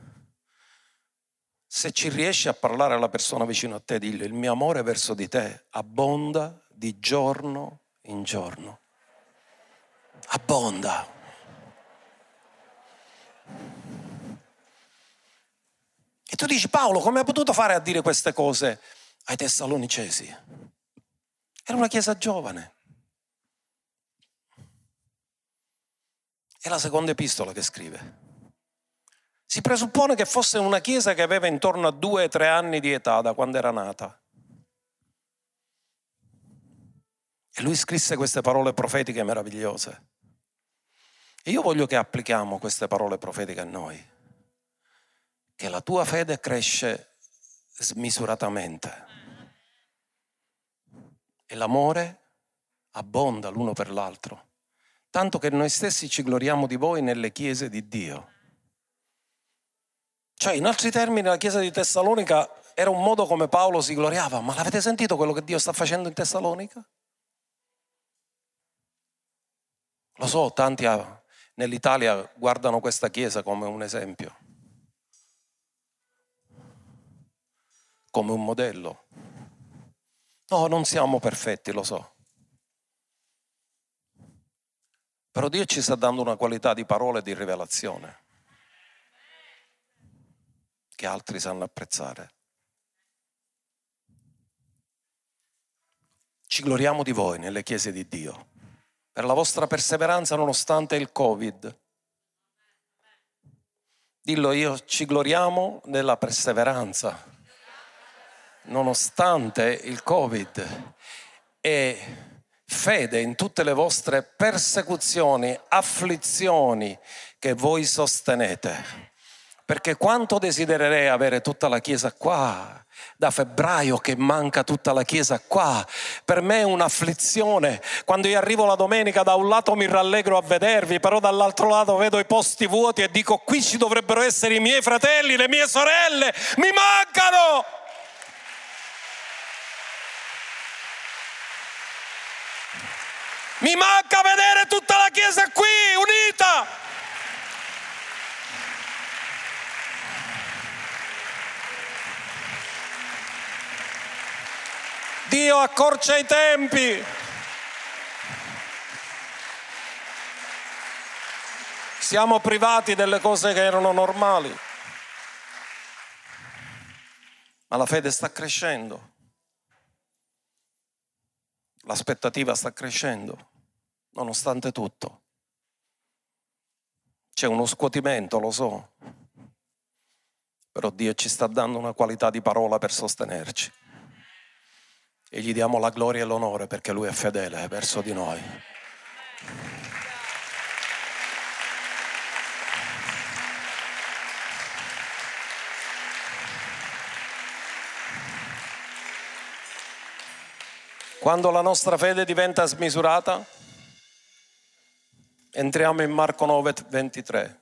Se ci riesci a parlare alla persona vicino a te, dillo, il mio amore verso di te abbonda di giorno in giorno. Abbonda. E tu dici, Paolo, come hai potuto fare a dire queste cose ai Tessalonicesi? Era una chiesa giovane. È la seconda epistola che scrive. Si presuppone che fosse una chiesa che aveva intorno a due o tre anni di età da quando era nata. E lui scrisse queste parole profetiche meravigliose. E io voglio che applichiamo queste parole profetiche a noi. Che la tua fede cresce smisuratamente. E l'amore abbonda l'uno per l'altro tanto che noi stessi ci gloriamo di voi nelle chiese di Dio. Cioè, in altri termini, la chiesa di Tessalonica era un modo come Paolo si gloriava, ma l'avete sentito quello che Dio sta facendo in Tessalonica? Lo so, tanti nell'Italia guardano questa chiesa come un esempio, come un modello. No, non siamo perfetti, lo so. Però Dio ci sta dando una qualità di parola e di rivelazione che altri sanno apprezzare. Ci gloriamo di voi nelle chiese di Dio, per la vostra perseveranza nonostante il Covid. Dillo io, ci gloriamo nella perseveranza nonostante il Covid. E fede in tutte le vostre persecuzioni, afflizioni che voi sostenete. Perché quanto desidererei avere tutta la Chiesa qua, da febbraio che manca tutta la Chiesa qua. Per me è un'afflizione. Quando io arrivo la domenica da un lato mi rallegro a vedervi, però dall'altro lato vedo i posti vuoti e dico qui ci dovrebbero essere i miei fratelli, le mie sorelle, mi mancano. Mi manca vedere tutta la Chiesa qui, unita. Dio accorcia i tempi. Siamo privati delle cose che erano normali. Ma la fede sta crescendo. L'aspettativa sta crescendo, nonostante tutto. C'è uno scuotimento, lo so, però Dio ci sta dando una qualità di parola per sostenerci. E gli diamo la gloria e l'onore perché Lui è fedele verso di noi. Quando la nostra fede diventa smisurata, entriamo in Marco 9, 23.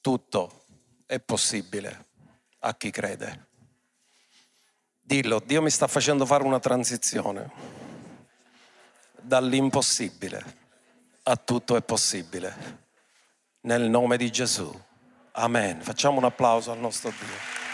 Tutto è possibile a chi crede. Dillo, Dio mi sta facendo fare una transizione dall'impossibile a tutto è possibile. Nel nome di Gesù. Amen. Facciamo un applauso al nostro Dio.